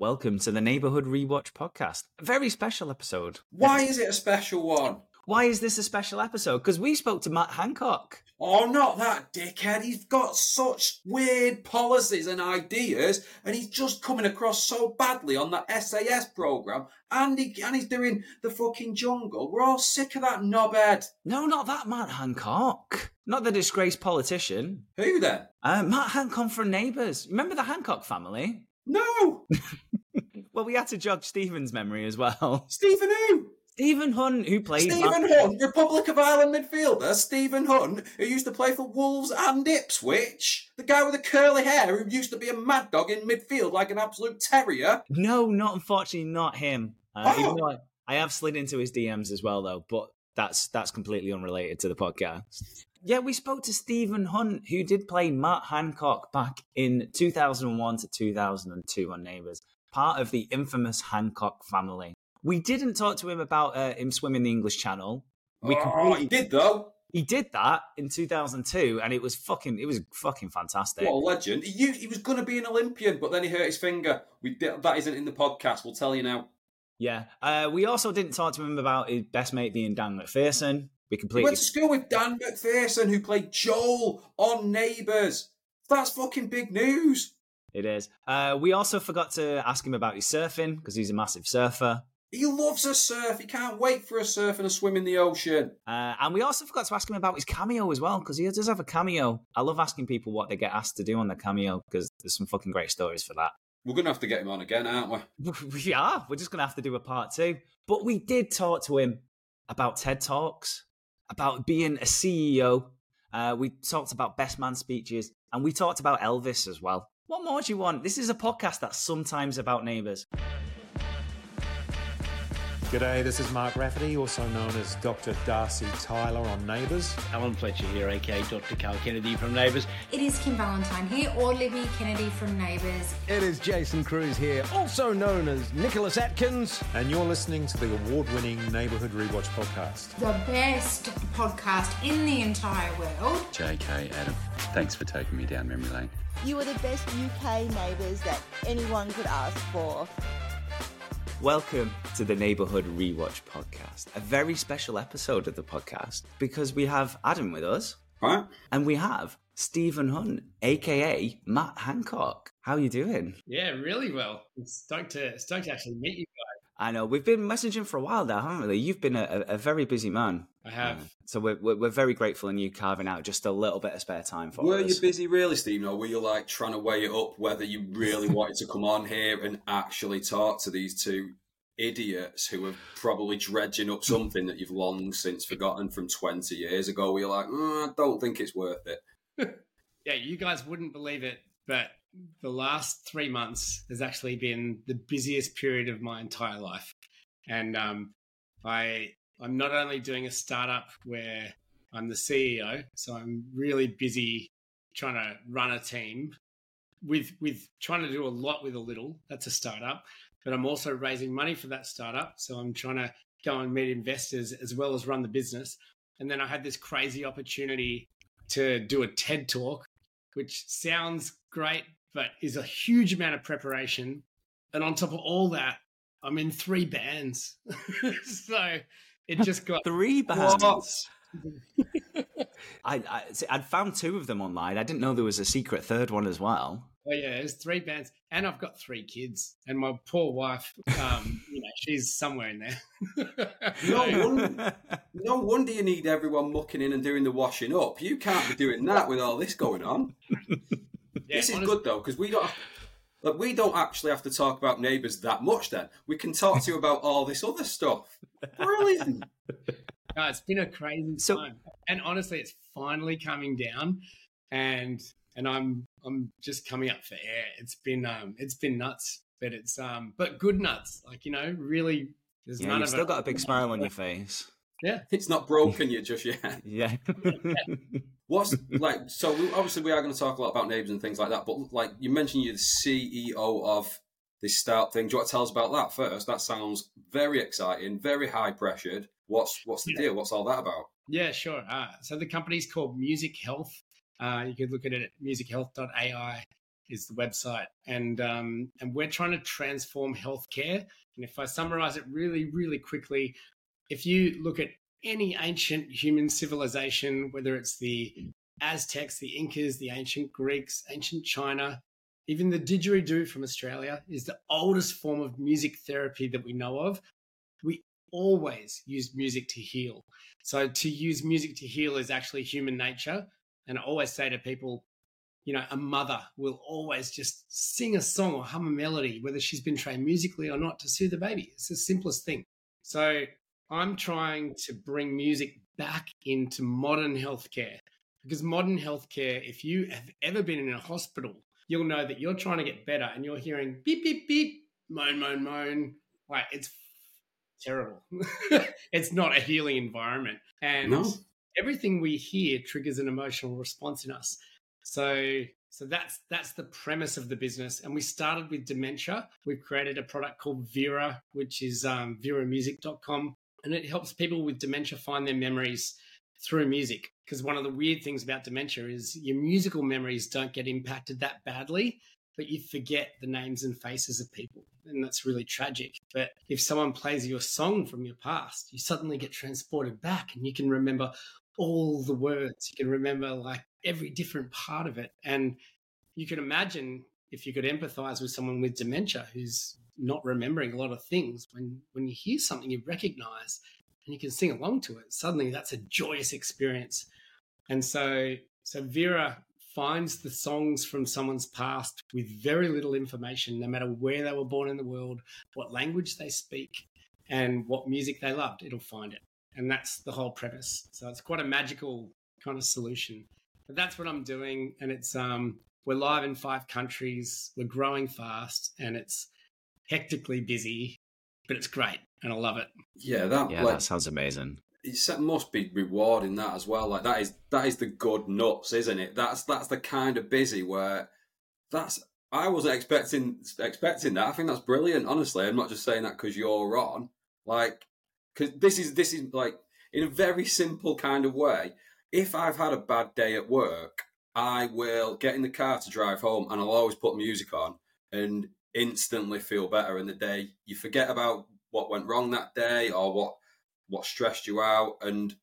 Welcome to the Neighbourhood Rewatch podcast. A very special episode. Why is it a special one? Why is this a special episode? Because we spoke to Matt Hancock. Oh, not that dickhead. He's got such weird policies and ideas, and he's just coming across so badly on that SAS program, and, he, and he's doing the fucking jungle. We're all sick of that knobhead. No, not that Matt Hancock. Not the disgraced politician. Who then? Uh, Matt Hancock from Neighbours. Remember the Hancock family? No! Well, we had to jog Stephen's memory as well. Stephen who? Stephen Hunt, who played Stephen Hunt, Republic of Ireland midfielder. Stephen Hunt, who used to play for Wolves and Ipswich. The guy with the curly hair who used to be a mad dog in midfield like an absolute terrier. No, not unfortunately, not him. Uh, Oh. I, I have slid into his DMs as well, though. But that's that's completely unrelated to the podcast. Yeah, we spoke to Stephen Hunt, who did play Matt Hancock back in 2001 to 2002 on Neighbours, part of the infamous Hancock family. We didn't talk to him about uh, him swimming the English Channel. We oh, he did though. He did that in 2002, and it was fucking it was fucking fantastic. What a legend. He, used, he was going to be an Olympian, but then he hurt his finger. We did, That isn't in the podcast. We'll tell you now. Yeah. Uh, we also didn't talk to him about his best mate being Dan MacPherson. We He completely went to school with Dan MacPherson, who played Joel on Neighbours. That's fucking big news. It is. Uh, we also forgot to ask him about his surfing because he's a massive surfer. He loves a surf. He can't wait for a surf and a swim in the ocean. Uh, and we also forgot to ask him about his cameo as well because he does have a cameo. I love asking people what they get asked to do on their cameo because there's some fucking great stories for that. We're going to have to get him on again, aren't we? we are. We're just going to have to do a part two. But we did talk to him about TED Talks, about being a CEO. Uh, we talked about best man speeches, and we talked about Elvis as well. What more do you want? This is a podcast that's sometimes about neighbours. G'day, this is Mark Raffety, also known as Dr. Darcy Tyler on Neighbours. Alan Fletcher here, aka Dr. Carl Kennedy from Neighbours. It is Kim Valentine here, or Libby Kennedy from Neighbours. It is Jason Cruz here, also known as Nicholas Atkins. And you're listening to the award winning Neighbourhood Rewatch podcast. The best podcast in the entire world. JK Adam, thanks for taking me down memory lane. You are the best UK neighbours that anyone could ask for. Welcome to the Neighbourhood Rewatch podcast, a very special episode of the podcast because we have Adam with us Right? and we have Stephen Hunt, aka Matt Hancock. How are you doing? Yeah, really well. I'm stoked to stoked to actually meet you guys. I know we've been messaging for a while now, haven't we? You've been a, a, a very busy man. I have. So we're, we're, we're very grateful in you carving out just a little bit of spare time for Were us. Were you busy really, Stephen, or were you like trying to weigh it up whether you really wanted to come on here and actually talk to these two idiots who are probably dredging up something that you've long since forgotten from 20 years ago? Were you like, "Mm, I don't think it's worth it? Yeah, you guys wouldn't believe it, but the last three months has actually been the busiest period of my entire life. And um, I I'm not only doing a startup where I'm the CEO, so I'm really busy trying to run a team with with trying to do a lot with a little. That's a startup. But I'm also raising money for that startup. So I'm trying to go and meet investors as well as run the business. And then I had this crazy opportunity to do a TED talk, which sounds great, but is a huge amount of preparation. And on top of all that, I'm in three bands. so it just got Three bands. I, I I'd found two of them online. I didn't know there was a secret third one as well. Oh yeah, there's three bands, and I've got three kids, and my poor wife, um, you know, she's somewhere in there. No So- wonder, no wonder you need everyone mucking in and doing the washing up. You can't be doing that with all this going on. Yeah, this is honest- good though because we don't. Like, we don't actually have to talk about neighbours that much. Then we can talk to you about all this other stuff. Brilliant. No, it's been a crazy So- time, and honestly, it's finally coming down, and and I'm I'm just coming up for air. It's been um it's been nuts, but it's um but good nuts, like you know, really. There's Yeah, none you've of still it. got a big smile on your face. Yeah, It's not broken yet just yet. Yeah. What's like? So we, obviously we are going to talk a lot about neighbours and things like that. But like you mentioned, you're the CEO of this start thing. Do you want to tell us about that first? That sounds very exciting, very high pressured. What's what's the Yeah. deal? What's all that about? Yeah, sure. Uh, so the company's called Music Health. Uh, you could look at it at musichealth.ai. is the website, and um, and we're trying to transform healthcare. And if I summarize it really, really quickly, if you look at any ancient human civilization, whether it's the Aztecs, the Incas, the ancient Greeks, ancient China, even the didgeridoo from Australia is the oldest form of music therapy that we know of. We always use music to heal. So to use music to heal is actually human nature. And I always say to people, you know, a mother will always just sing a song or hum a melody, whether she's been trained musically or not, to soothe the baby. It's the simplest thing. So I'm trying to bring music back into modern healthcare because modern healthcare, if you have ever been in a hospital, you'll know that you're trying to get better and you're hearing beep, beep, beep, moan, moan, moan. Like it's terrible. it's not a healing environment. And No. everything we hear triggers an emotional response in us. So so that's that's the premise of the business. And we started with dementia. We've created a product called Vera, which is um, veramusic.com. And it helps people with dementia find their memories through music. Because one of the weird things about dementia is your musical memories don't get impacted that badly, but you forget the names and faces of people. And that's really tragic. But if someone plays your song from your past, you suddenly get transported back and you can remember all the words. You can remember like every different part of it. And you can imagine if you could empathize with someone with dementia who's not remembering a lot of things, when when you hear something you recognize and you can sing along to it, suddenly that's a joyous experience. And so so Vera finds the songs from someone's past with very little information, no matter where they were born in the world, what language they speak, and what music they loved, it'll find it. And that's the whole premise. So it's quite a magical kind of solution. But that's what I'm doing. And it's um we're live in five countries, we're growing fast, and it's hectically busy, but it's great and I love it. Yeah, that Yeah, like, that sounds amazing. it must be rewarding that as well. Like that is that is the good nuts, isn't it? That's that's the kind of busy where that's I wasn't expecting expecting that. I think that's brilliant. Honestly, I'm not just saying that because you're on. Like, because this is this is like in a very simple kind of way. If I've had a bad day at work, I will get in the car to drive home, and I'll always put music on and instantly feel better in the day. You forget about what went wrong that day or what what stressed you out and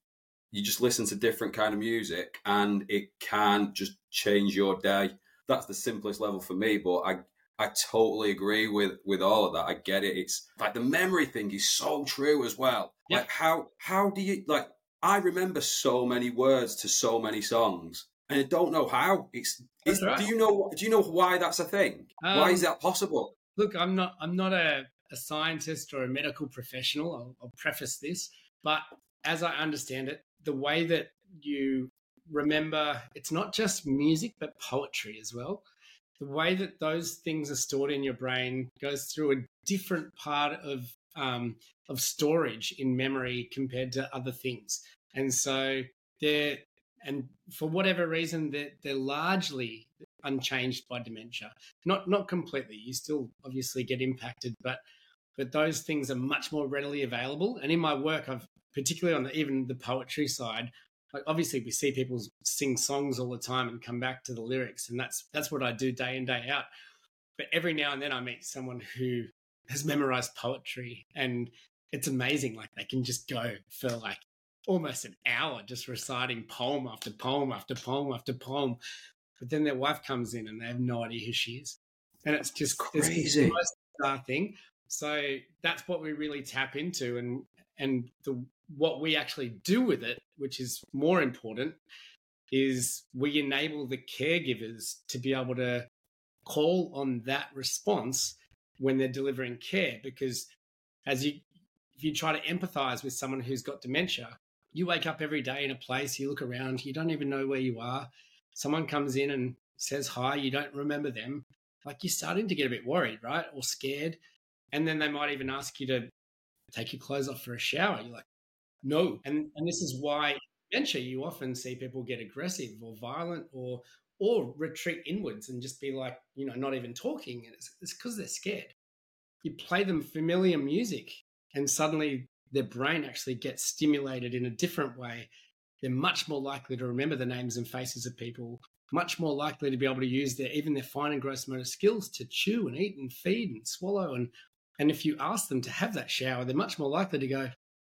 you just listen to different kind of music and it can just change your day. That's the simplest level for me but i i totally agree with with all of that. I get it. It's like the memory thing is so true as well. Yeah. like how how do you like i remember so many words to so many songs and i don't know how it's, right. do you know do you know why that's a thing why is Um, that possible Look, I'm not I'm not a, a scientist or a medical professional. I'll, I'll preface this, but as I understand it, the way that you remember it's not just music but poetry as well. The way that those things are stored in your brain goes through a different part of um, of storage in memory compared to other things, and so they're and for whatever reason they're, they're largely unchanged by dementia. Not not completely. You still obviously get impacted but but those things are much more readily available. And in my work i've particularly on the, even the poetry side like obviously we see people sing songs all the time and come back to the lyrics and that's that's what i do day in day out. But every now and then i meet someone who has memorized poetry and it's amazing like they can just go for like almost an hour just reciting poem after poem after poem after poem but then their wife comes in and they have no idea who she is. And it's just it's Crazy. the most bizarre thing. So that's what we really tap into and and the what we actually do with it, which is more important, is we enable the caregivers to be able to call on that response when they're delivering care because as you if you try to empathize with someone who's got dementia you wake up every day in a place you look around you don't even know where you are. Someone comes in and says hi you don't remember them. Like you're starting to get a bit worried right or scared. And then they might even ask you to take your clothes off for a shower. You're like no. And and this is why dementia you often see people get aggressive or violent or or retreat inwards and just be like you know not even talking. And it's because they're scared. You play them familiar music and suddenly their brain actually gets stimulated in a different way they're much more likely to remember the names and faces of people much more likely to be able to use their even their fine and gross motor skills to chew and eat and feed and swallow and and if you ask them to have that shower, they're much more likely to go,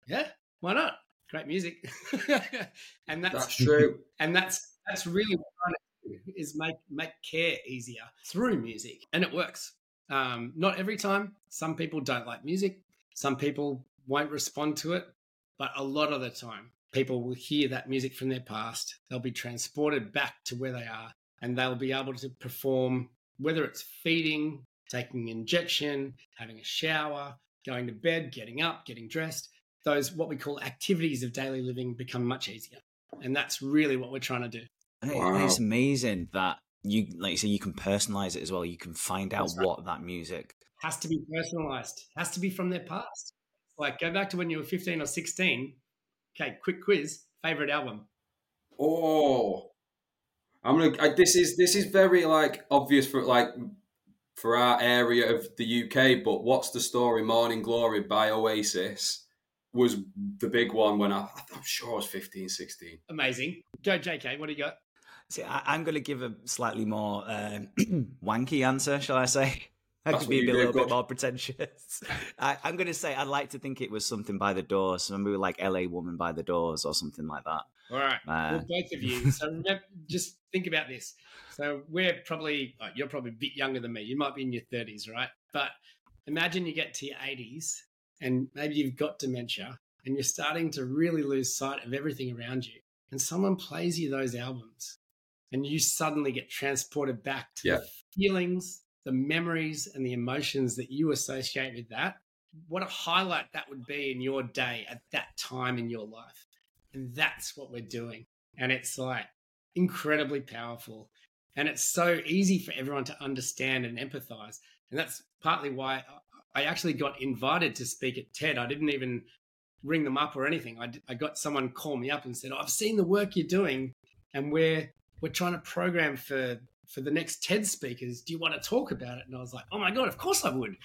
yeah, why not? Great music, and that's, That's true. and that's that's really what I'm trying to do is make make care easier through music, and it works. Um, not every time. Some people don't like music. Some people won't respond to it, but a lot of the time, people will hear that music from their past. They'll be transported back to where they are, and they'll be able to perform whether it's feeding, taking injection, having a shower, going to bed, getting up, getting dressed. Those what we call activities of daily living become much easier, and that's really what we're trying to do. Wow. It's amazing that you, like you say, you can personalize it as well. You can find out right. what that music. has to be personalized, has to be from their past. Like go back to when you were 15 or 16. Okay, quick quiz. Favorite album? Oh, I'm gonna. I, this is this is very like obvious for like for our area of the UK. But what's the story? Morning Glory by Oasis was the big one when I. I'm sure I was 15, 16. Amazing. Go, JK. What do you got? See, I, I'm going to give a slightly more um, wanky answer, shall I say? I could be a bit- little bit more pretentious. I, I'm going to say I'd like to think it was something by the doors, so maybe like LA Woman by the Doors or something like that. All right. Uh, well, both of you. So remember, just think about this. So we're probably, oh, you're probably a bit younger than me. You might be in your 30s, right? But imagine you get to your 80s and maybe you've got dementia and you're starting to really lose sight of everything around you. And someone plays you those albums and you suddenly get transported back to Yeah. feelings, the memories, and the emotions that you associate with that. What a highlight that would be in your day at that time in your life. And that's what we're doing. And it's like incredibly powerful. And it's so easy for everyone to understand and empathize. And that's partly why I actually got invited to speak at TED. I didn't even ring them up or anything. I, I got someone call me up and said, oh, I've seen the work you're doing and we're, we're trying to program for, for the next TED speakers. Do you want to talk about it? And I was like, oh my God, of course I would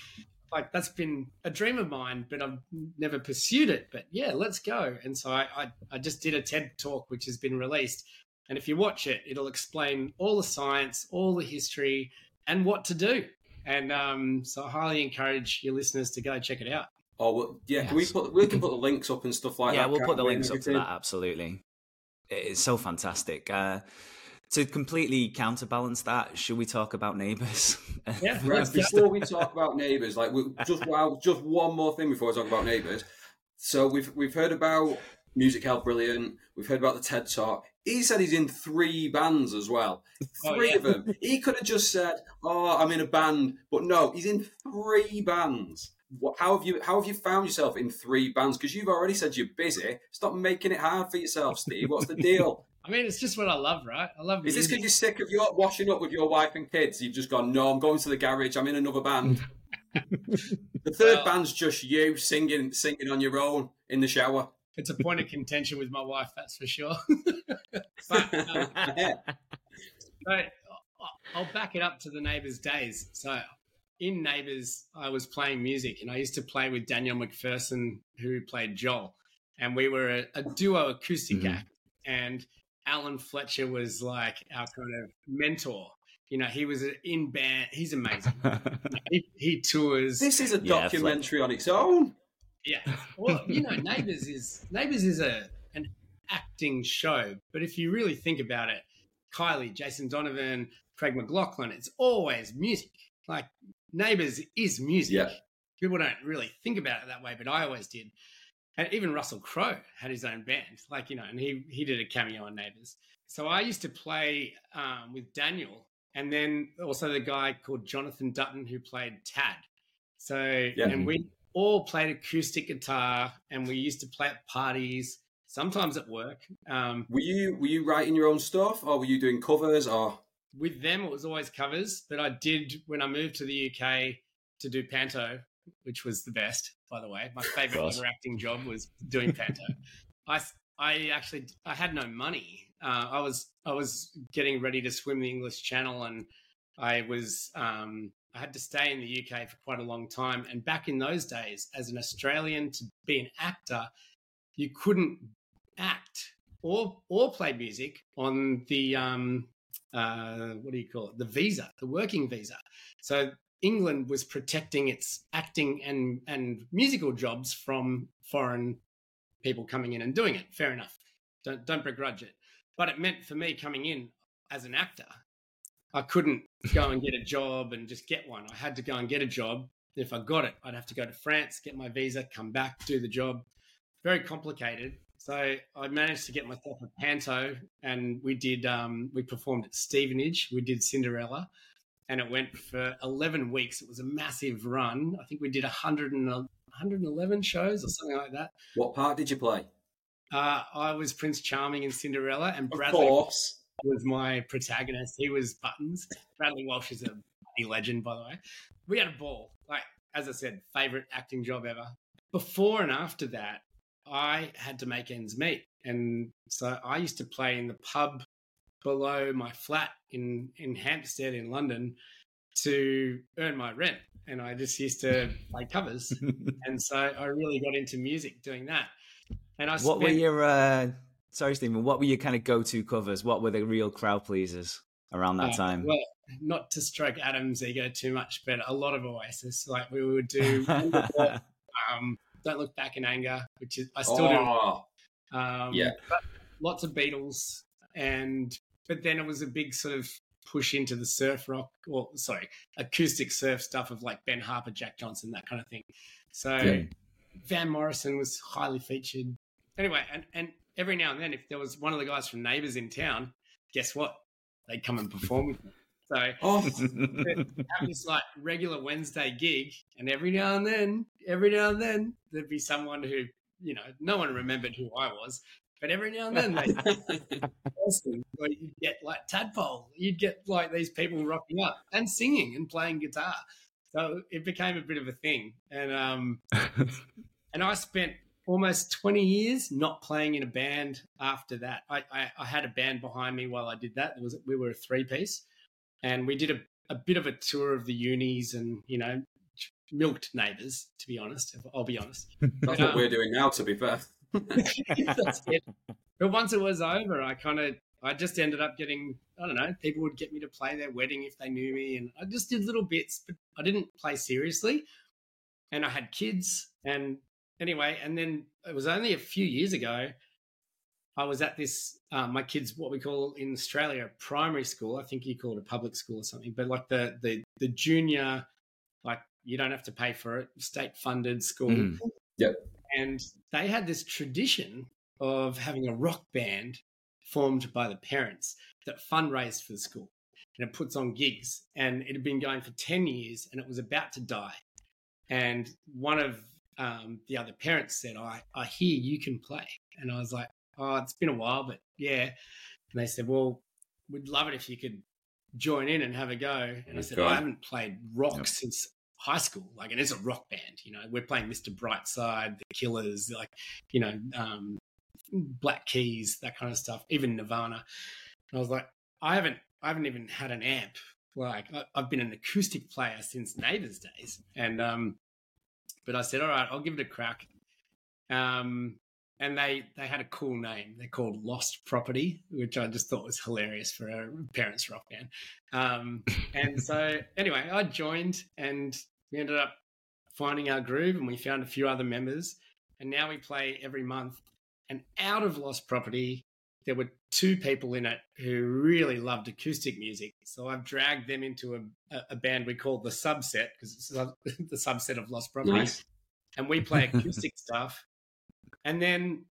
like that's been a dream of mine, but I've never pursued it. But yeah, let's go. And so I, I, I just did a TED talk, which has been released. And if you watch it, it'll explain all the science, all the history, and what to do. And um, so I highly encourage your listeners to go check it out. Oh well, yeah. Can we put we can put the links up and stuff like yeah, that? Yeah, we'll put the links up to that. Absolutely, it's so fantastic. Uh, to completely counterbalance that, should we talk about neighbours? Yeah, Right, let's go. before we talk about neighbours, like we, just wow, just one more thing before we talk about neighbours. So we've we've heard about Music Health Brilliant. We've heard about the TED Talk. He said he's in three bands as well. Oh, Three yeah. of them. He could have just said, "Oh, I'm in a band," but no, he's in three bands. What, how have you how have you found yourself in three bands? Because you've already said you're busy. Stop making it hard for yourself, Steve. What's the deal? I mean, it's just what I love, right? I love Is this because you're sick of your washing up with your wife and kids? You've just gone, no, I'm going to the garage. I'm in another band. the third Well- band's just you singing, singing on your own in the shower. It's a point of contention with my wife, that's for sure. but, um, But I'll back it up to the Neighbours days. So in Neighbours, I was playing music and I used to play with Daniel MacPherson, who played Joel. And we were a, a duo acoustic Mhm. act. And Alan Fletcher was like our kind of mentor. You know, he was in band. He's amazing. he, he tours. this is a Yeah, documentary on its own. Yeah. Well, you know, Neighbours is Neighbours is a an acting show, but if you really think about it, Kylie, Jason Donovan, Craig McLachlan, it's always music. Like Neighbours is music. Yeah. People don't really think about it that way, but I always did. And even Russell Crowe had his own band, like you know, and he he did a cameo on Neighbours. So I used to play um, with Daniel, and then also the guy called Jonathan Dutton who played Tad. So Yeah. and we all played acoustic guitar, and we used to play at parties, sometimes at work. Um, Were you were you writing your own stuff, or were you doing covers, or with them, it was always covers, but I did when I moved to the UK to do panto, which was the best, by the way. My favorite course. ever acting job was doing panto. I I actually I had no money. Uh, I was I was getting ready to swim the English Channel, and I was um, I had to stay in the UK for quite a long time. And back in those days, as an Australian, to be an actor, you couldn't act or or play music on the um, uh, what do you call it? The visa, the working visa. So England was protecting its acting and and musical jobs from foreign people coming in and doing it. Fair enough. Don't don't begrudge it. But it meant for me coming in as an actor, I couldn't go and get a job and just get one. I had to go and get a job. If I got it, I'd have to go to France, get my visa, come back, do the job. Very complicated. So I managed to get myself a panto, and we did. Um, we performed at Stevenage. We did Cinderella, and it went for eleven weeks. It was a massive run. I think we did 100 and, 111 shows or something like that. What part did you play? Uh, I was Prince Charming in Cinderella, and Bradley was my protagonist. He was Buttons. Bradley Walsh is a legend, by the way. We had a ball. Like as I said, favorite acting job ever. Before and after that, I had to make ends meet, and so I used to play in the pub below my flat in in Hampstead in London to earn my rent, and I just used to play covers, and so I really got into music doing that. And I what were your uh, sorry, Stephen? What were your kind of go-to covers? What were the real crowd pleasers around that Uh, time? Well, not to stroke Adam's ego too much, but a lot of Oasis. Like we would do, um, "Don't Look Back in Anger," which is I still Oh, do. Um, Yeah. but lots of Beatles, and but then it was a big sort of push into the surf rock, or sorry, acoustic surf stuff of like Ben Harper, Jack Johnson, that kind of thing. So Yeah. Van Morrison was highly featured. Anyway, and, and every now and then, if there was one of the guys from Neighbours in town, guess what? They'd come and perform with me. So oh, have this like regular Wednesday gig, and every now and then, every now and then, there'd be someone who, you know, no one remembered who I was, but every now and then, they or you'd get like Tadpole, you'd get like these people rocking up and singing and playing guitar. So it became a bit of a thing, and um, and I spent almost 20 years not playing in a band after that. I, I, I had a band behind me while I did that. It was we were a three piece, and we did a, a bit of a tour of the unis and you know milked neighbours. To be honest, if- I'll be honest. that's what we're doing now. To be fair. But once it was over, I kind of I just ended up getting I don't know. People would get me to play their wedding if they knew me, and I just did little bits, but I didn't play seriously. And I had kids, and anyway, and then it was only a few years ago. I was at this uh, my kids what we call in Australia primary school. I think you call it a public school or something, but like the the the junior, like you don't have to pay for it, state funded school. Mm. Yep. And they had this tradition of having a rock band formed by the parents that fundraised for the school and it puts on gigs. And it had been going for 10 years and it was about to die. And one of um, the other parents said, I, I hear you can play. And I was like, Oh, it's been a while, but yeah. And they said, Well, we'd love it if you could join in and have a go. And I said, Okay. I haven't played rock since high school. Like, and it's a rock band, you know, we're playing Mr. Brightside, The Killers, like, you know, um, Black Keys, that kind of stuff, even Nirvana. And I was like, I haven't, I haven't even had an amp. Like, I've been an acoustic player since Neighbours days. And, um, but I said, all right, I'll give it a crack. Um, and they they had a cool name. They're called Lost Property, which I just thought was hilarious for a parents rock band. Um, and so anyway, I joined, and we ended up finding our groove, and we found a few other members, and now we play every month. And out of Lost Property, there were two people in it who really loved acoustic music. So I've dragged them into a, a, band we call the Subset because it's the the subset of Lost Property nice. and we play acoustic stuff. And then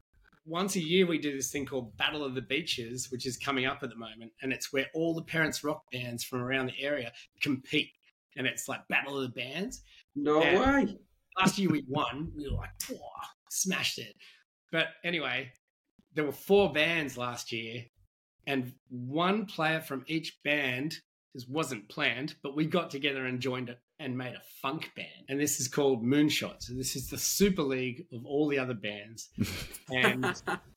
once a year, we do this thing called Battle of the Beaches, which is coming up at the moment. And it's where all the parents' rock bands from around the area compete. And it's like Battle of the Bands. No Yeah. way. Last year, we won. We were like, "Whoa," smashed it. But anyway, there were four bands last year, and one player from each band. This wasn't planned, but we got together and joined it and made a funk band. And this is called Moonshot. So this is the super league of all the other bands. And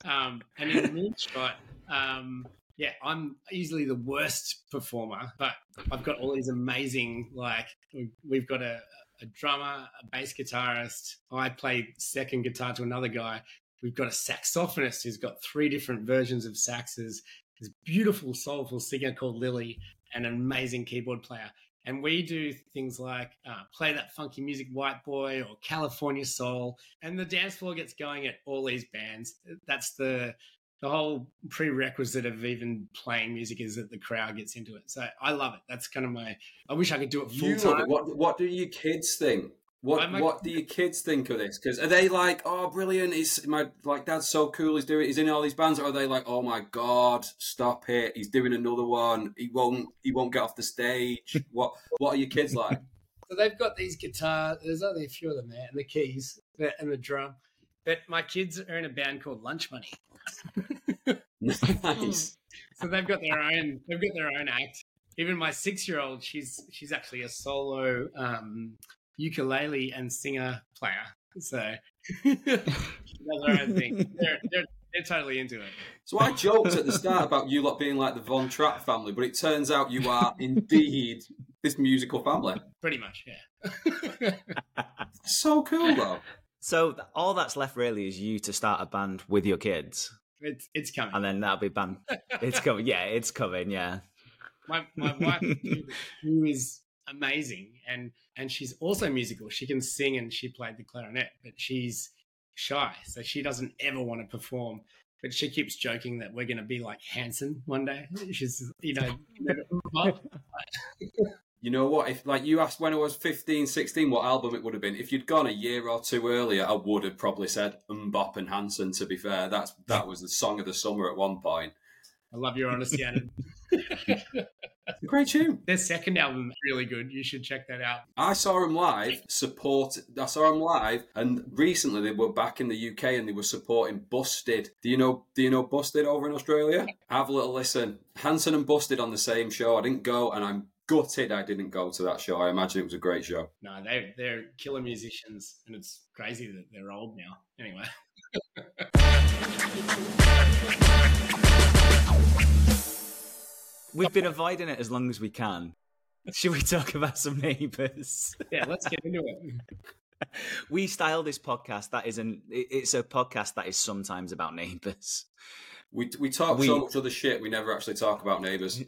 um, and in Moonshot, um, yeah, I'm easily the worst performer, but I've got all these amazing like we- we've got a, a drummer, a bass guitarist. I play second guitar to another guy. We've got a saxophonist who's got three different versions of saxes. this beautiful, soulful singer called Lily and an amazing keyboard player. And we do things like uh, play that funky music, White Boy or California Soul, and the dance floor gets going at all these bands. That's the the whole prerequisite of even playing music is that the crowd gets into it. So I love it. That's kind of my. I wish I could do it full You time. it. What What do your kids think? What I'm a- What do your kids think of this? Because are they like, oh, brilliant! He's my like dad's so cool. He's doing. He's in all these bands. Or are they like, oh my god, stop it! He's doing another one. He won't. He won't get off the stage. what What are your kids like? So they've got these guitars. There's only a few of them there, and the keys and the drum. But my kids are in a band called Lunch Money, nice. so they've got their own. They've got their own act. Even my six-year-old, she's she's actually a solo um, ukulele and singer player. So does her own thing. They're, they're, they're totally into it. So I joked at the start about you lot being like the Von Trapp family, but it turns out you are indeed this musical family. Pretty much, yeah. So cool though. So all that's left really is you to start a band with your kids, it's it's coming. and then that'll be band. It's coming. Yeah, it's coming. Yeah. my my wife who is amazing and and she's also musical she can sing and she played the clarinet but she's shy so she doesn't ever want to perform but she keeps joking that we're going to be like Hanson one day she's you know You know what? If like you asked when I was 15, 16, what album it would have been, if you'd gone a year or two earlier, I would have probably said MMMBop and Hanson. To be fair, that's that was the song of the summer at one point. I love your honesty Adam great tune. their second album really good you should check that out I saw them live. Support. I saw them live, and recently they were back in the UK and they were supporting Busted. Do you know? Do you know Busted over in Australia? Have a little listen. Hanson and Busted on the same show. I didn't go, and I'm gutted I didn't go to that show. I imagine it was a great show. no they they're killer musicians and it's crazy that they're old now anyway We've been avoiding it as long as we can. Should we talk about some neighbours? yeah let's get into it we style this podcast that is an it's a podcast that is sometimes about neighbours. We we talk We- so much other shit. We never actually talk about neighbours.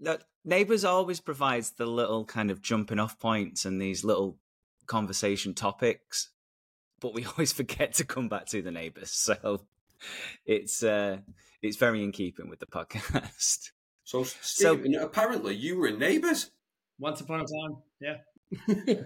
Look, neighbours always provides the little kind of jumping off points and these little conversation topics, but we always forget to come back to the neighbours. So it's uh it's very in keeping with the podcast. So, So- apparently you were in Neighbours. once upon a time yeah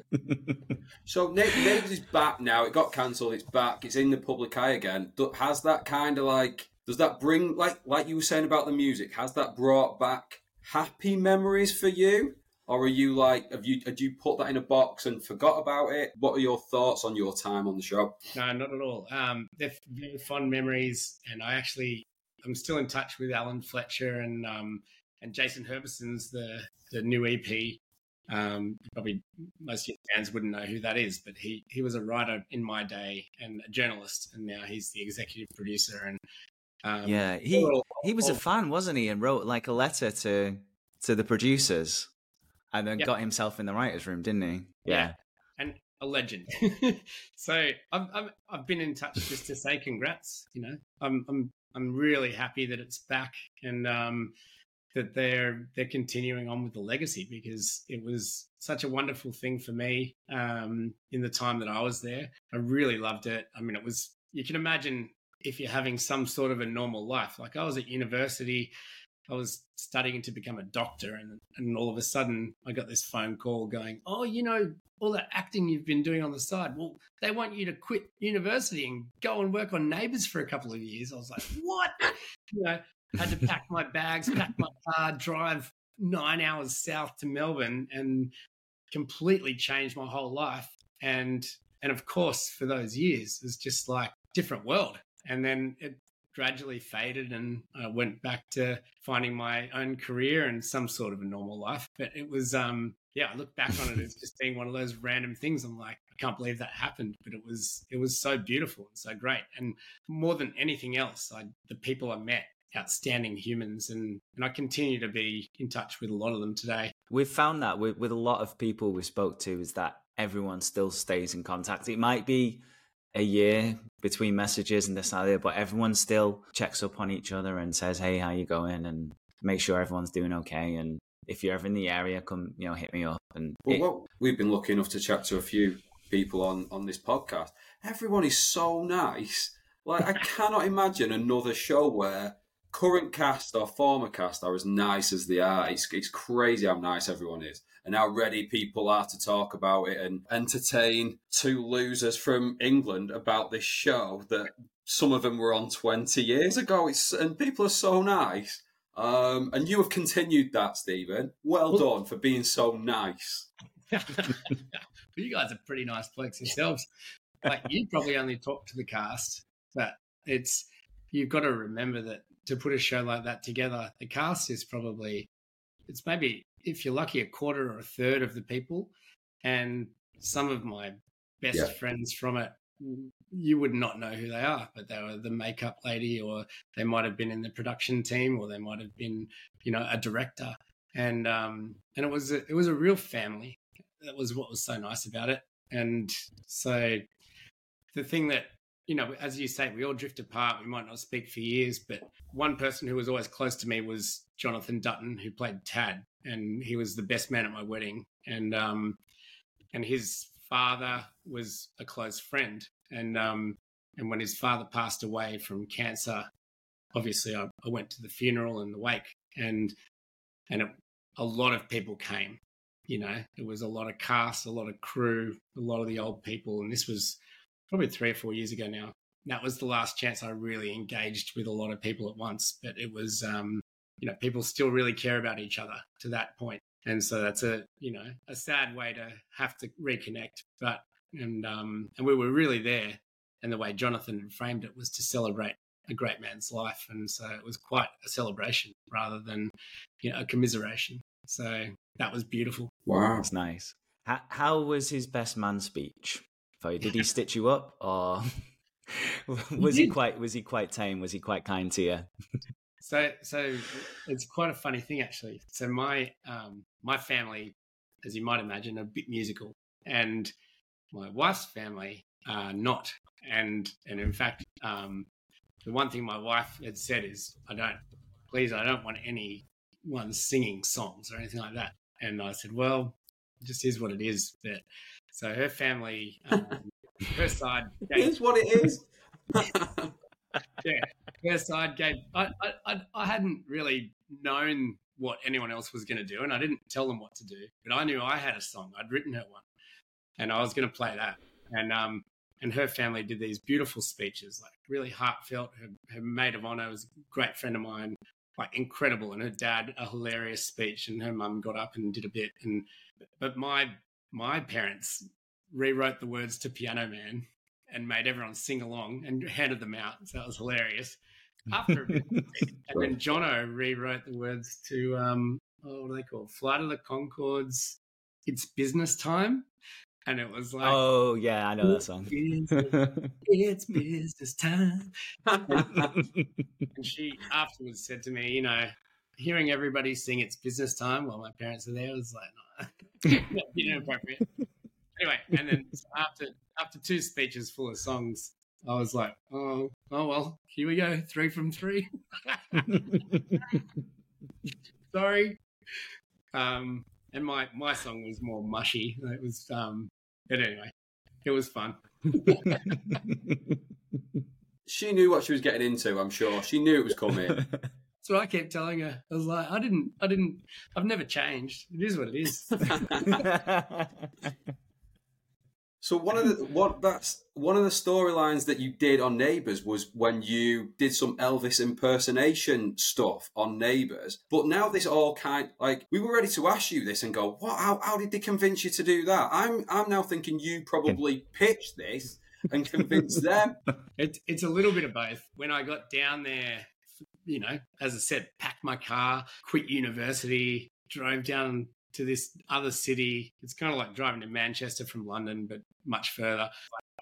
So Neighbours is back now. It got cancelled. It's back. It's in the public eye again. Has that kind of like? Does that bring like like you were saying about the music? Has that brought back happy memories for you? Or are you like have you had you put that in a box and forgot about it? What are your thoughts on your time on the show? No, not at all. Um, they're very fond memories, and I actually I'm still in touch with Alan Fletcher and um, and Jason Herbison's the the new EP. Um, probably most fans wouldn't know who that is, but he he was a writer in my day and a journalist, and now he's the executive producer. And um, yeah, he he was a fan, wasn't he? And wrote like a letter to to the producers, and then Yeah. got himself in the writers' room, didn't he? Yeah. and a legend. so I've, I've I've been in touch just to say congrats. You know, I'm I'm I'm really happy that it's back and um, that they're they're continuing on with the legacy because it was such a wonderful thing for me um, in the time that I was there. I really loved it. I mean, it was you can imagine if you're having some sort of a normal life. Like I was at university. I was studying to become a doctor, and and all of a sudden I got this phone call going, "Oh, you know, all that acting you've been doing on the side. Well, they want you to quit university and go and work on Neighbours for a couple of years." I was like, "What?" you know, had to pack my bags, pack my car, drive nine hours south to Melbourne, and completely changed my whole life. And and of course, for those years, it was just like different world. And then it gradually faded and I went back to finding my own career and some sort of a normal life. But it was, um, yeah, I look back on it as just being one of those random things. I'm like, I can't believe that happened, but it was, it was so beautiful and so great. And more than anything else, I, the people I met, outstanding humans, and and I continue to be in touch with a lot of them today. We've found that with, with a lot of people we spoke to is that everyone still stays in contact. It might be a year between messages and this and that, but everyone still checks up on each other and says, "Hey, how you going?" and make sure everyone's doing okay. And if you're ever in the area, come you know hit me up. And Well, it- well, we've been lucky enough to chat to a few people on on this podcast. Everyone is so nice. Like I cannot imagine another show where current cast or former cast are as nice as they are. It's it's crazy how nice everyone is and how ready people are to talk about it and entertain two losers from England about this show that some of them were on 20 years ago. It's and people are so nice. Um, and you have continued that, Stephen. Well done for being so nice. you guys are pretty nice blokes yourselves. Like you probably only talk to the cast, but it's you've got to remember that to put a show like that together, the cast is probably it's maybe if you're lucky a quarter or a third of the people, and some of my best Yeah. friends from it you would not know who they are, but they were the makeup lady, or they might have been in the production team, or they might have been, you know, a director. And um, and it was a, it was a real family. That was what was so nice about it. And so the thing that you know, as you say, we all drift apart. We might not speak for years, but one person who was always close to me was Jonathan Dutton, who played Tad, and he was the best man at my wedding. And um, and his father was a close friend. And um, and when his father passed away from cancer, obviously I, I went to the funeral and the wake, and and it, a lot of people came. You know, it was a lot of cast, a lot of crew, a lot of the old people, and this was probably three or four years ago now. That was the last chance I really engaged with a lot of people at once. But it was, um, you know, people still really care about each other to that point, and so that's a, you know, a sad way to have to reconnect. But and um, and we were really there, and the way Jonathan framed it was to celebrate a great man's life, and so it was quite a celebration rather than, you know, a commiseration. So that was beautiful. Wow. That's nice. How, how was his best man speech? for? Did he stitch you up, or was he did. quite was he quite tame? Was he quite kind to you? So, so it's quite a funny thing actually. So my um, my family, as you might imagine, are a bit musical, and my wife's family are not. And and in fact, um, the one thing my wife had said is, "I don't, please, I don't want anyone singing songs or anything like that." And I said, "Well, it just is what it is." But so her family, um, her side, gave Here's what it is. yeah, her side gave. I, I, I, I hadn't really known what anyone else was going to do, and I didn't tell them what to do. But I knew I had a song. I'd written her one, and I was going to play that. And um, and her family did these beautiful speeches, like really heartfelt. Her, her maid of honor was a great friend of mine, like incredible. And her dad, a hilarious speech, and her mum got up and did a bit. And but my my parents rewrote the words to Piano Man and made everyone sing along and handed them out. So that was hilarious. After a bit, and then Jono rewrote the words to um, oh, what are they called? Flight of the Conchords. It's business time, and it was like, oh yeah, I know that song. it's business time. And she afterwards said to me, you know, hearing everybody sing "It's Business Time" while my parents are there was like, no, inappropriate. Anyway, and then after after two speeches full of songs, I was like, oh, oh well, here we go, three from three. Sorry. Um, and my my song was more mushy. It was, um, but anyway, it was fun. she knew what she was getting into. I'm sure she knew it was coming. That's what I kept telling her. I was like, I didn't, I didn't, I've never changed. It is what it is. So one of mm-hmm. the what that's one of the storylines that you did on Neighbours was when you did some Elvis impersonation stuff on Neighbours. But now this all kind like we were ready to ask you this and go, what? How, how did they convince you to do that? I'm I'm now thinking you probably pitched this and convinced them. It, it's a little bit of both. When I got down there, you know, as I said, packed my car, quit university, drove down to this other city. It's kind of like driving to Manchester from London, but much further.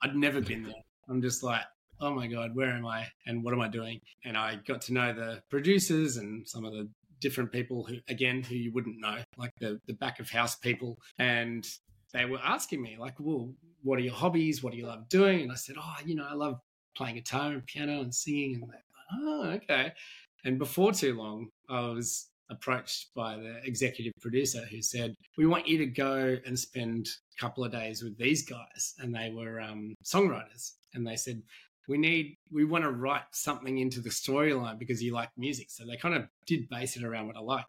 I'd never been there. I'm just like, oh my God, where am I? And what am I doing? And I got to know the producers and some of the different people who, again, who you wouldn't know, like the, the back of house people. And they were asking me like, "Well, what are your hobbies? What do you love doing?" And I said, "Oh, you know, I love playing guitar and piano and singing." And they're like, "Oh, okay." And before too long, I was approached by the executive producer who said, "We want you to go and spend a couple of days with these guys." And they were um, songwriters, and they said, "We need, we want to write something into the storyline because you like music." So they kind of did base it around what I like.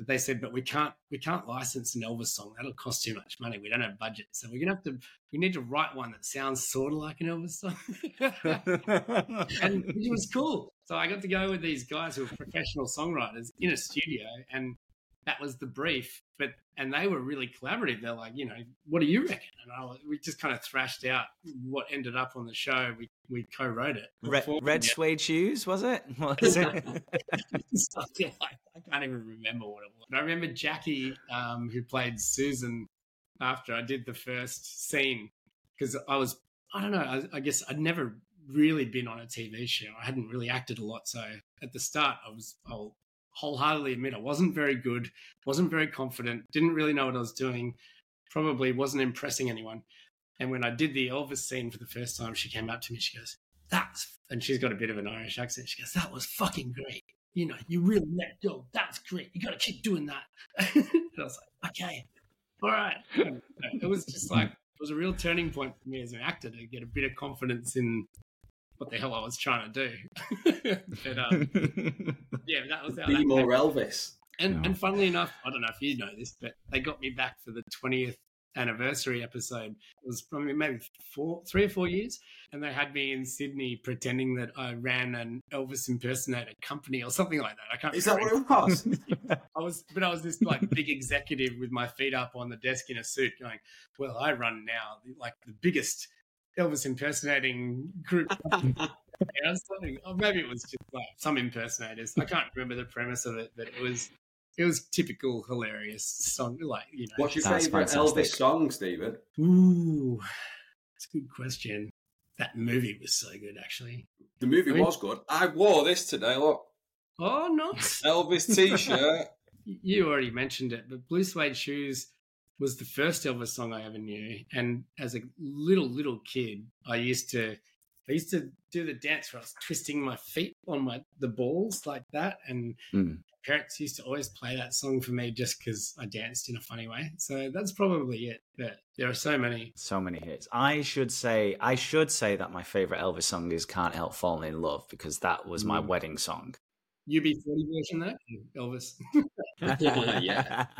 But they said, "But we can't, we can't license an Elvis song. That'll cost too much money. We don't have budget, so we're gonna have to, we need to write one that sounds sort of like an Elvis song." and it was cool. So I got to go with these guys who were professional songwriters in a studio, and that was the brief. But and they were really collaborative. They're like, you know, what do you reckon? And I, we just kind of thrashed out what ended up on the show. We we co-wrote it. Red, red suede shoes, was it? Was it? Something like I can't even remember what it was. But I remember Jackie, um, who played Susan, after I did the first scene, because I was I don't know. I, I guess I'd never really been on a TV show. I hadn't really acted a lot. So at the start, I was, I'll wholeheartedly admit, I wasn't very good, wasn't very confident, didn't really know what I was doing, probably wasn't impressing anyone. And when I did the Elvis scene for the first time, she came up to me, she goes, That's, and she's got a bit of an Irish accent. She goes, That was fucking great. You know, you really let go. That's great. You got to keep doing that. and I was like, Okay, all right. And uh, it was just like, it was a real turning point for me as an actor to get a bit of confidence in what the hell I was trying to do. but um, yeah, that was how Be that more came. Elvis. And and funnily enough, I don't know if you know this, but they got me back for the twentieth anniversary episode. It was probably maybe four, three or four years, and they had me in Sydney pretending that I ran an Elvis impersonator company or something like that. I can't. Is that what it was? I was, but I was this like big executive with my feet up on the desk in a suit, going, "Well, I run now like the biggest Elvis impersonating group." Yeah, something. Or maybe it was just like some impersonators. I can't remember the premise of it, but it was it was typical hilarious song. Like you know, What's your favourite fantastic. Elvis song, Stephen? Ooh, that's a good question. That movie was so good, actually. The movie I mean- was good. I wore this today. Look, Oh, nice. Elvis T-shirt. you already mentioned it, but Blue Suede Shoes was the first Elvis song I ever knew. And as a little, little kid, I used to I used to do the dance where I was twisting my feet on my the balls like that. And Mm. parents used to always play that song for me just because I danced in a funny way. So that's probably it. But there are so many. So many hits. I should say I should say that my favorite Elvis song is "Can't Help Falling in Love" because that was my Mm. wedding song. UB40 version that Elvis. Yeah.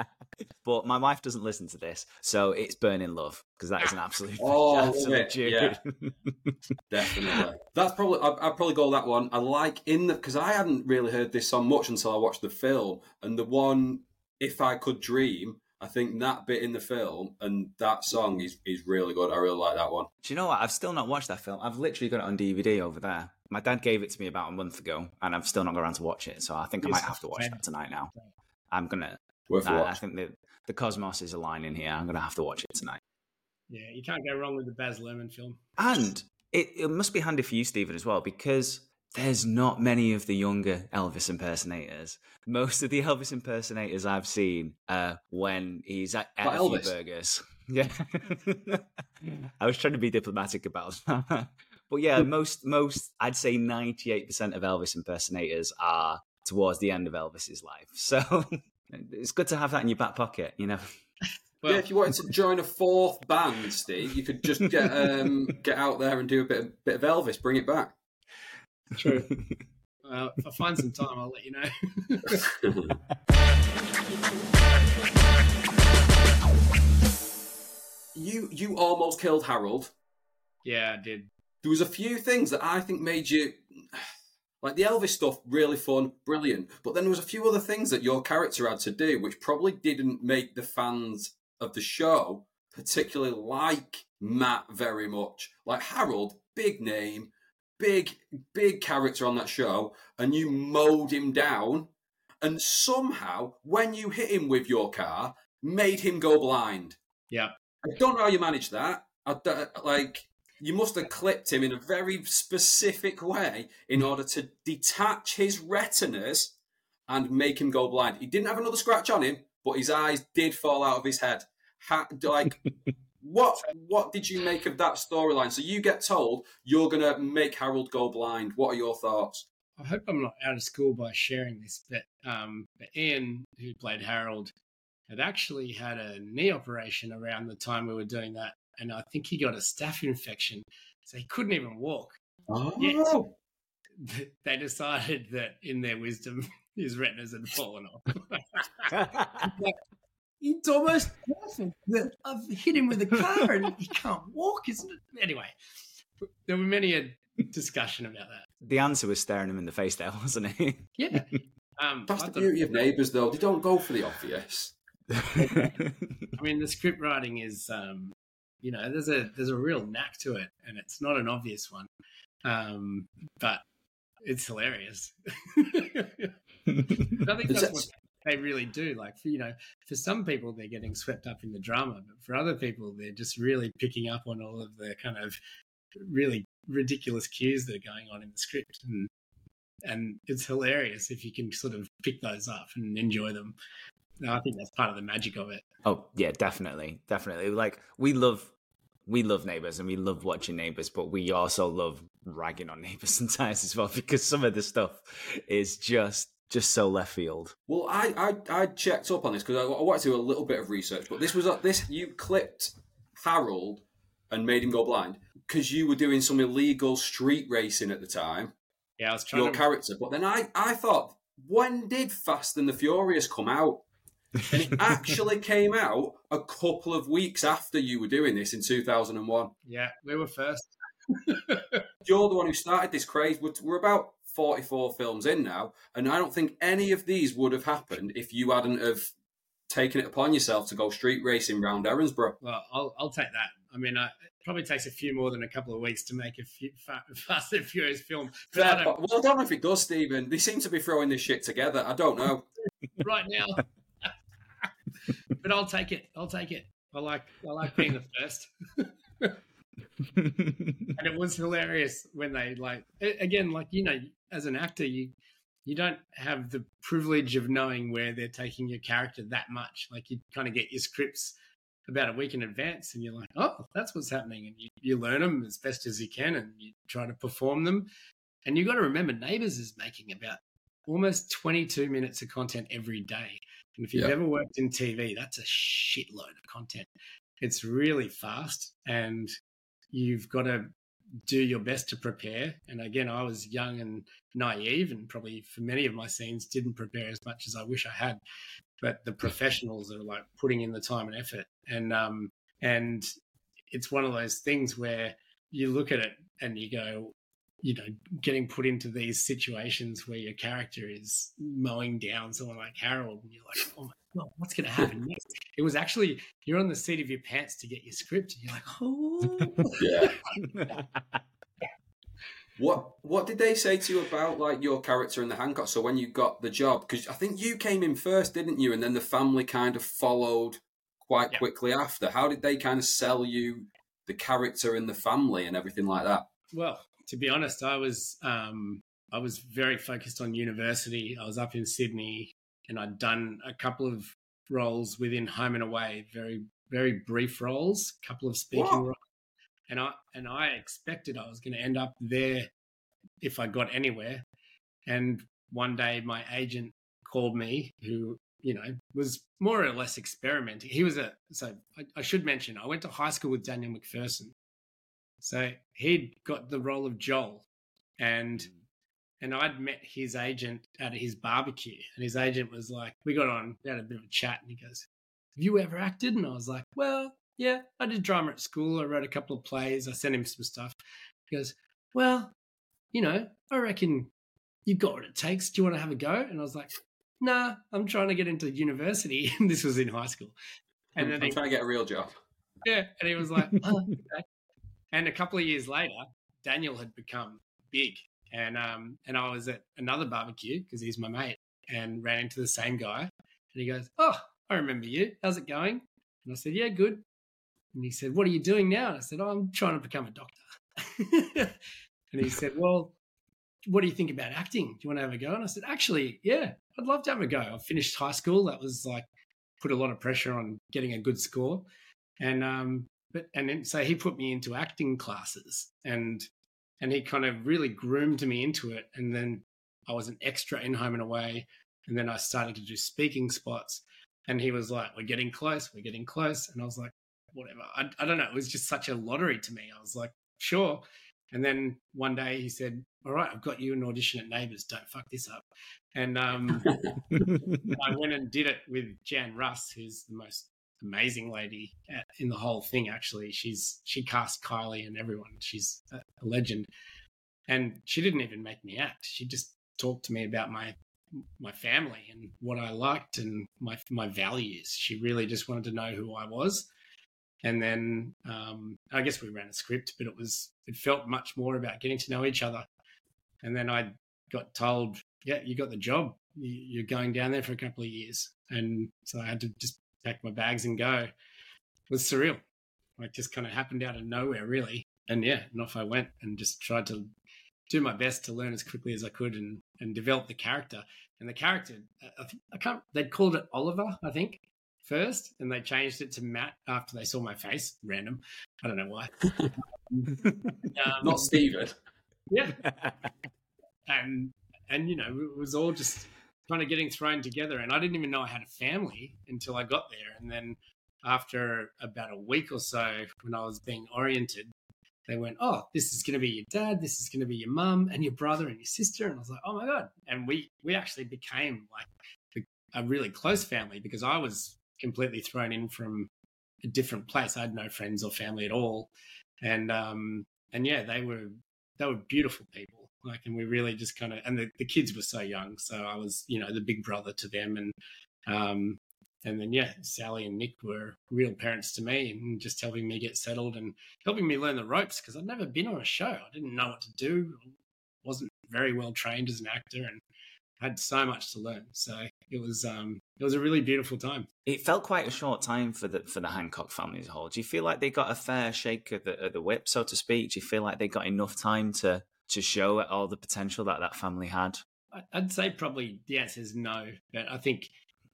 But my wife doesn't listen to this, so it's "Burning Love" because that is an absolute, Oh, absolute it. Yeah. Definitely. That's probably. I'd, I'd probably go that one. I like in the because I hadn't really heard this song much until I watched the film, and the one "If I Could Dream." I think that bit in the film and that song is is really good. I really like that one. Do you know what? I've still not watched that film. I've literally got it on DVD over there. My dad gave it to me about a month ago, and I've still not got around to watch it. So I think I might have to watch that tonight now. I'm gonna. Worth a I, I watch. think the the cosmos is aligning here. I'm gonna have to watch it tonight. Yeah, you can't go wrong with the Baz Luhrmann film. And it, it must be handy for you, Stephen, as well, because there's not many of the younger Elvis impersonators. Most of the Elvis impersonators I've seen uh, when he's at, at a few Elvis? burgers. Yeah. I was trying to be diplomatic about that. but yeah, most, most, I'd say 98% of Elvis impersonators are towards the end of Elvis's life. So it's good to have that in your back pocket, you know? Well, yeah, if you wanted to join a fourth band, Steve, you could just get um, get out there and do a bit of, bit of Elvis. Bring it back. true. Well, if I find some time, I'll let you know. You you almost killed Harold. yeah, I did. There was a few things that I think made you like the Elvis stuff really fun, brilliant. But then there was a few other things that your character had to do, which probably didn't make the fans of the show particularly like Matt very much. Like Harold, big name, big big character on that show, and you mowed him down. And somehow, when you hit him with your car, made him go blind. Yeah. I don't know how you managed that. I like you must have clipped him in a very specific way in order to detach his retinas and make him go blind. He didn't have another scratch on him, but his eyes did fall out of his head. Ha, like, what what did you make of that storyline? So you get told you're gonna make Harold go blind. What are your thoughts? I hope I'm not out of school by sharing this, but um, but Ian, who played Harold, had actually had a knee operation around the time we were doing that, and I think he got a staph infection, so he couldn't even walk. Oh, Yet, they decided that, in their wisdom, his retinas had fallen off. it's almost perfect. that I've hit him with a car and he can't walk, isn't it? Anyway, there were many a discussion about that. the answer was staring him in the face there, wasn't it? Yeah. Um, that's the beauty of neighbours, though. They don't go for the obvious. I mean, the script writing is, um, you know, there's a there's a real knack to it, and it's not an obvious one, um, but it's hilarious. I think that's what they really do. Like, for, you know, for some people they're getting swept up in the drama, but for other people they're just really picking up on all of the kind of really ridiculous cues that are going on in the script, and and it's hilarious if you can sort of pick those up and enjoy them. I think that's part of the magic of it. Oh yeah, definitely, definitely. Like we love, we love neighbors and we love watching neighbors, but we also love ragging on neighbors sometimes as well because some of the stuff is just just so left field. Well, I I, I checked up on this because I, I wanted to do a little bit of research, but this was uh, this you clipped Harold and made him go blind because you were doing some illegal street racing at the time, Yeah, I was trying your to. character. But then I I thought, when did Fast and the Furious come out? And it actually came out a couple of weeks after you were doing this in 2001. yeah, we were first. You're the one who started this craze. We're, we're about 44 films in now, and I don't think any of these would have happened if you hadn't have taken it upon yourself to go street racing round Erinsborough. Well, I'll I'll take that. I mean, I, it probably takes a few more than a couple of weeks to make a few fa- Fast and Furious film. But I don't, Well, I don't know if it does, Stephen. They seem to be throwing this shit together. I don't know. right now. but I'll take it. I'll take it. I like I like being the first. and it was hilarious when they like again like you know as an actor you you don't have the privilege of knowing where they're taking your character that much like you kind of get your scripts about a week in advance and you're like oh that's what's happening and you, you learn them as best as you can and you try to perform them and you've got to remember neighbors is making about almost 22 minutes of content every day and if you've Yeah. ever worked in tv that's a shitload of content it's really fast and you've got to do your best to prepare. And again, I was young and naive, and probably for many of my scenes didn't prepare as much as I wish I had. But the professionals are like putting in the time and effort, and um, and it's one of those things where you look at it and you go, you know, getting put into these situations where your character is mowing down someone like Harold, and you're like, oh my god, what's going to happen next? It was actually you're on the seat of your pants to get your script, and you're like, oh. Yeah. What What did they say to you about like your character in the Hancock? So when you got the job, because I think you came in first, didn't you? And then the family kind of followed quite Yeah. quickly after. How did they kind of sell you the character and the family and everything like that? Well, to be honest, I was um, I was very focused on university. I was up in Sydney, and I'd done a couple of roles within Home and Away, very very brief roles, a couple of speaking roles, and I and I expected I was going to end up there if I got anywhere. And one day, my agent called me, who you know was more or less experimenting. He was a so I, I should mention I went to high school with Daniel MacPherson. So he'd got the role of Joel, and hmm. and I'd met his agent at his barbecue, and his agent was like, we got on, we had a bit of a chat, and he goes, "Have you ever acted?" And I was like, "Well, yeah, I did drama at school. I wrote a couple of plays. I sent him some stuff." He goes, "Well, you know, I reckon you've got what it takes. Do you want to have a go?" And I was like, "Nah, I'm trying to get into university." This was in high school, and I'm, then I'm he, trying to get a real job. yeah, and he was like, oh, okay. And a couple of years later, Daniel had become big, and um, and I was at another barbecue because he's my mate, and ran into the same guy, and he goes, oh, I remember you. How's it going? And I said, yeah, good. And he said, what are you doing now? And I said, oh, I'm trying to become a doctor. and he said, well, what do you think about acting? Do you want to have a go? And I said, actually, yeah, I'd love to have a go. I finished high school. That was like put a lot of pressure on getting a good score. And um, but and then, so he put me into acting classes, and and he kind of really groomed me into it. And then I was an extra in Home and Away, and then I started to do speaking spots. And he was like, "We're getting close, we're getting close," and I was like, "Whatever." I, I don't know. It was just such a lottery to me. I was like, "Sure." And then one day he said, "All right, I've got you an audition at Neighbours. Don't fuck this up." And um, I went and did it with Jan Russ, who's the most amazing lady in the whole thing. Actually, she's she cast Kylie and everyone. She's a, a legend, and she didn't even make me act. She just talked to me about my my family and what I liked and my my values. She really just wanted to know who I was. And then um, I guess we ran a script, but it was it felt much more about getting to know each other. And then I got told, "Yeah, you got the job. You're going down there for a couple of years." And so I had to just pack my bags and go. It was surreal. Like just kind of happened out of nowhere, really. And yeah, and off I went and just tried to do my best to learn as quickly as I could and and develop the character. And the character, I, I can't. They'd called it Oliver, I think, first, and they changed it to Matt after they saw my face. Random. I don't know why. um, Not Steven. Yeah. and and you know it was all just kind of getting thrown together. And I didn't even know I had a family until I got there. And then after about a week or so, when I was being oriented, they went, "Oh, this is going to be your dad, this is going to be your mum, and your brother and your sister." And I was like, "Oh my god!" And we we actually became like a really close family because I was completely thrown in from a different place. I had no friends or family at all, and um and yeah, they were they were beautiful people like, and we really just kind of, and the, the kids were so young. So I was, you know, the big brother to them. And, um, and then, yeah, Sally and Nick were real parents to me and just helping me get settled and helping me learn the ropes because I'd never been on a show. I didn't know what to do. wasn't very well trained as an actor and had so much to learn. So it was um it was a really beautiful time. It felt quite a short time for the for the Hancock family as a whole. Do you feel like they got a fair shake of the, of the whip, so to speak? Do you feel like they got enough time to to show all the potential that that family had? I'd say probably the answer is no, but I think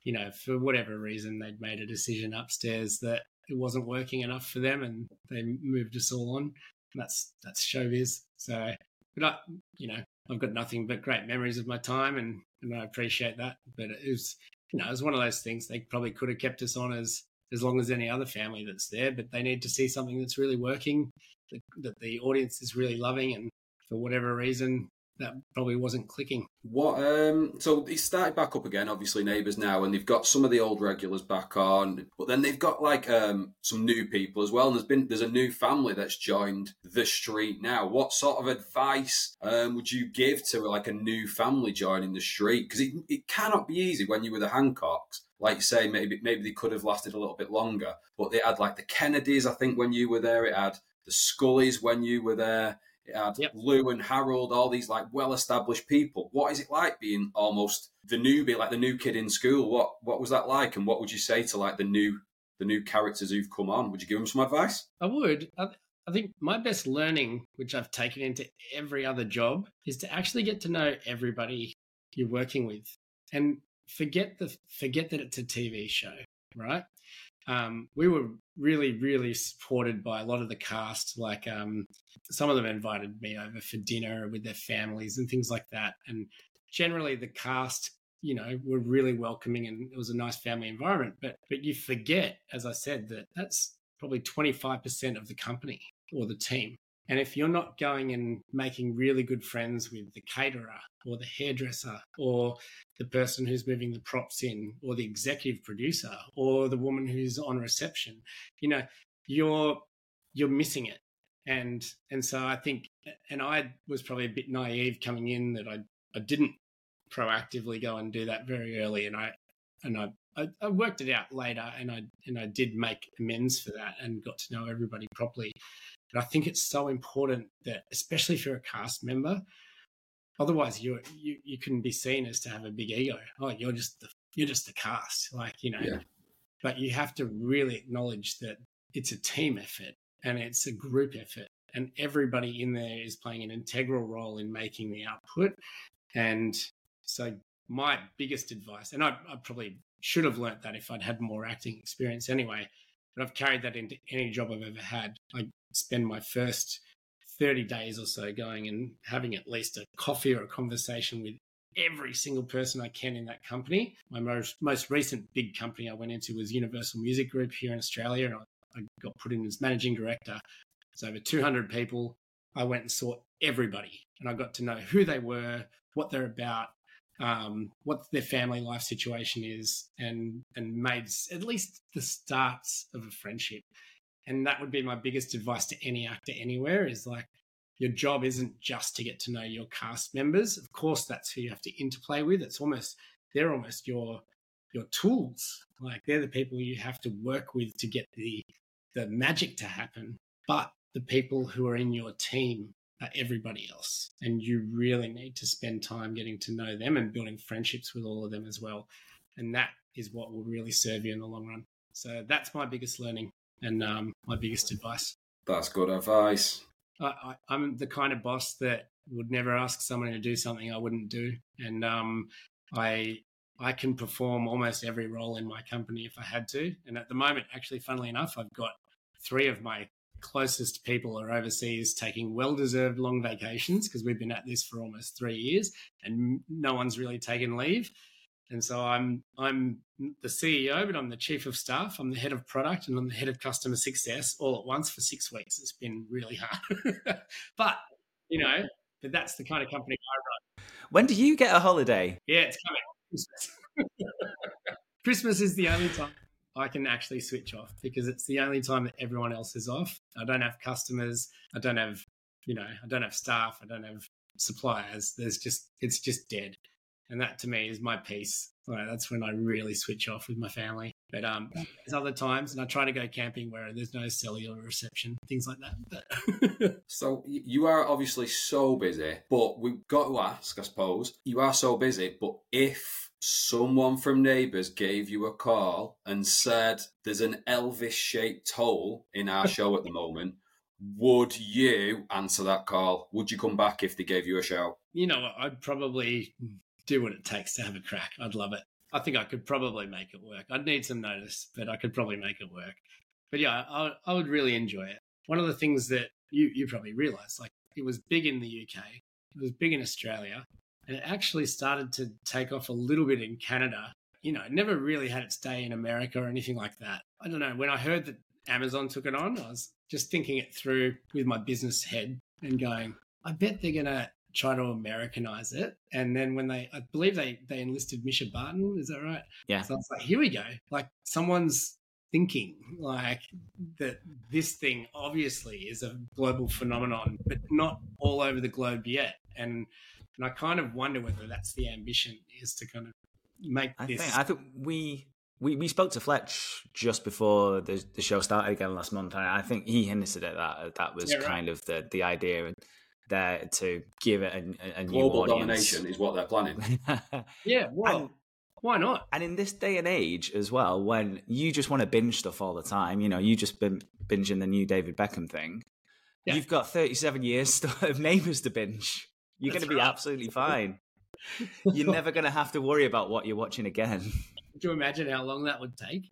you know for whatever reason they'd made a decision upstairs that it wasn't working enough for them, and they moved us all on. That's that's showbiz. So, but I, you know, I've got nothing but great memories of my time, and and I appreciate that. But it was, you know, it was one of those things. They probably could have kept us on as as long as any other family that's there, but they need to see something that's really working, that, that the audience is really loving, and for whatever reason, that probably wasn't clicking. What? Um, so he started back up again, obviously neighbours now, and they've got some of the old regulars back on, but then they've got like um, some new people as well. And there's been there's a new family that's joined the street now. What sort of advice um, would you give to like a new family joining the street? Because it, it cannot be easy when you were the Hancocks. Like you say, maybe maybe they could have lasted a little bit longer, but they had like the Kennedys. I think when you were there, it had the Scullys when you were there it had yep. Lou and Harold, all these like well-established people. What is it like being almost the newbie, like the new kid in school? What what was that like, and what would you say to like the new the new characters who've come on? Would you give them some advice? I would. I, I think my best learning, which I've taken into every other job, is to actually get to know everybody you're working with, and forget the forget that it's a TV show, right? Um, we were really, really supported by a lot of the cast. Like um, some of them invited me over for dinner with their families and things like that. And generally, the cast, you know, were really welcoming and it was a nice family environment. But but you forget, as I said, that that's probably twenty five percent of the company or the team. And if you're not going and making really good friends with the caterer or the hairdresser or the person who's moving the props in or the executive producer or the woman who's on reception, you know, you're you're missing it. And and so I think and I was probably a bit naive coming in that I I didn't proactively go and do that very early and I and I I, worked it out later and I and I did make amends for that and got to know everybody properly. But I think it's so important that, especially if you're a cast member, otherwise you you you can be seen as to have a big ego. Oh, you're just the you're just the cast, like you know. Yeah. But you have to really acknowledge that it's a team effort and it's a group effort, and everybody in there is playing an integral role in making the output. And so, my biggest advice, and I, I probably should have learnt that if I'd had more acting experience anyway. But I've carried that into any job I've ever had. I spend my first 30 days or so going and having at least a coffee or a conversation with every single person I can in that company. My most, most recent big company I went into was Universal Music Group here in Australia, and I, I got put in as managing director. It's over 200 people. I went and saw everybody, and I got to know who they were, what they're about, um, what their family life situation is, and and made at least the starts of a friendship. And that would be my biggest advice to any actor anywhere: is like your job isn't just to get to know your cast members. Of course, that's who you have to interplay with. It's almost they're almost your your tools. Like they're the people you have to work with to get the the magic to happen. But the people who are in your team are everybody else, and you really need to spend time getting to know them and building friendships with all of them as well. And that is what will really serve you in the long run. So that's my biggest learning and um, my biggest advice. That's good advice. I, am the kind of boss that would never ask someone to do something I wouldn't do, and um, I I can perform almost every role in my company if I had to. And at the moment, actually, funnily enough, I've got three of my closest people are overseas taking well-deserved long vacations because we've been at this for almost three years, and no one's really taken leave. And so I'm I'm the CEO, but I'm the chief of staff. I'm the head of product, and I'm the head of customer success all at once for six weeks. It's been really hard, but you know, but that's the kind of company I run. When do you get a holiday? Yeah, it's coming. Christmas. Christmas is the only time I can actually switch off because it's the only time that everyone else is off. I don't have customers. I don't have, you know, I don't have staff. I don't have suppliers. There's just, it's just dead and that to me is my peace. Like, that's when I really switch off with my family. But um, there's other times, and I try to go camping where there's no cellular reception, things like that. But so you are obviously so busy, but we've got to ask, I suppose, you are so busy, but if someone from Neighbours gave you a call and said there's an Elvis shaped hole in our show at the moment, would you answer that call? Would you come back if they gave you a show? You know, I'd probably do what it takes to have a crack. I'd love it. I think I could probably make it work. I'd need some notice, but I could probably make it work. But yeah, I, I would really enjoy it. One of the things that you, you probably realize, like it was big in the UK, it was big in Australia, and it actually started to take off a little bit in Canada. You know, it never really had its day in America or anything like that. I don't know. When I heard that Amazon took it on, I was just thinking it through with my business head and going, I bet they're going to try to Americanize it. And then when they, I believe they they enlisted Mischa Barton, is that right? Yeah. So I was like, here we go. Like someone's thinking like that this thing obviously is a global phenomenon, but not all over the globe yet. And and I kind of wonder whether that's the ambition is to kind of make I this. Think, I think we. We, we spoke to Fletch just before the, the show started again last month, and I think he hinted at that. That was yeah, right. kind of the, the idea. And there to give it a, a new global audience. domination is what they're planning. yeah, well, and, why not? And in this day and age as well, when you just want to binge stuff all the time, you know, you just been binging the new David Beckham thing. Yeah. You've got 37 years of neighbours to binge. You're going to be right. absolutely fine. You're never going to have to worry about what you're watching again. Could you imagine how long that would take?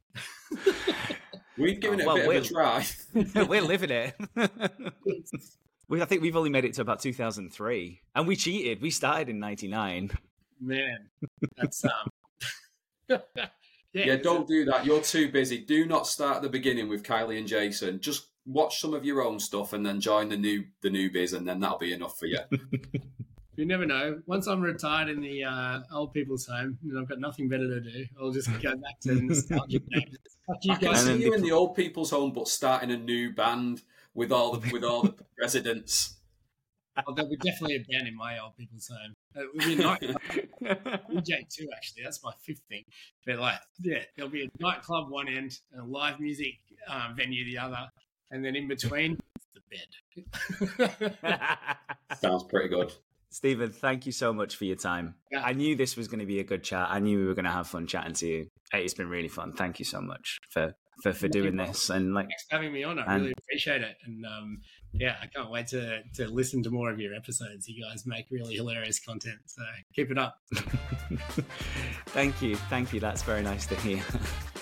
We've oh, given it well, a bit of a try. we're living it. We, I think we've only made it to about 2003, and we cheated. We started in '99. Man, that's um. yeah, yeah don't do that. You're too busy. Do not start at the beginning with Kylie and Jason. Just watch some of your own stuff and then join the new the newbies, and then that'll be enough for you. you never know. Once I'm retired in the uh, old people's home and I've got nothing better to do, I'll just go back to nostalgic names. I can see you in the old people's home, but starting a new band with all the with all the residents. Oh, there'll be definitely a band in my old people's home. We night DJ too, actually. That's my fifth thing. But like, yeah, there'll be a nightclub one end and a live music um, venue the other, and then in between, the bed. Sounds pretty good. Stephen, thank you so much for your time. Yeah. I knew this was going to be a good chat. I knew we were going to have fun chatting to you. It's been really fun. Thank you so much for for for doing this and like Thanks for having me on. I and- really appreciate it. And um, yeah, I can't wait to, to listen to more of your episodes. You guys make really hilarious content. So keep it up. thank you thank you that's very nice to hear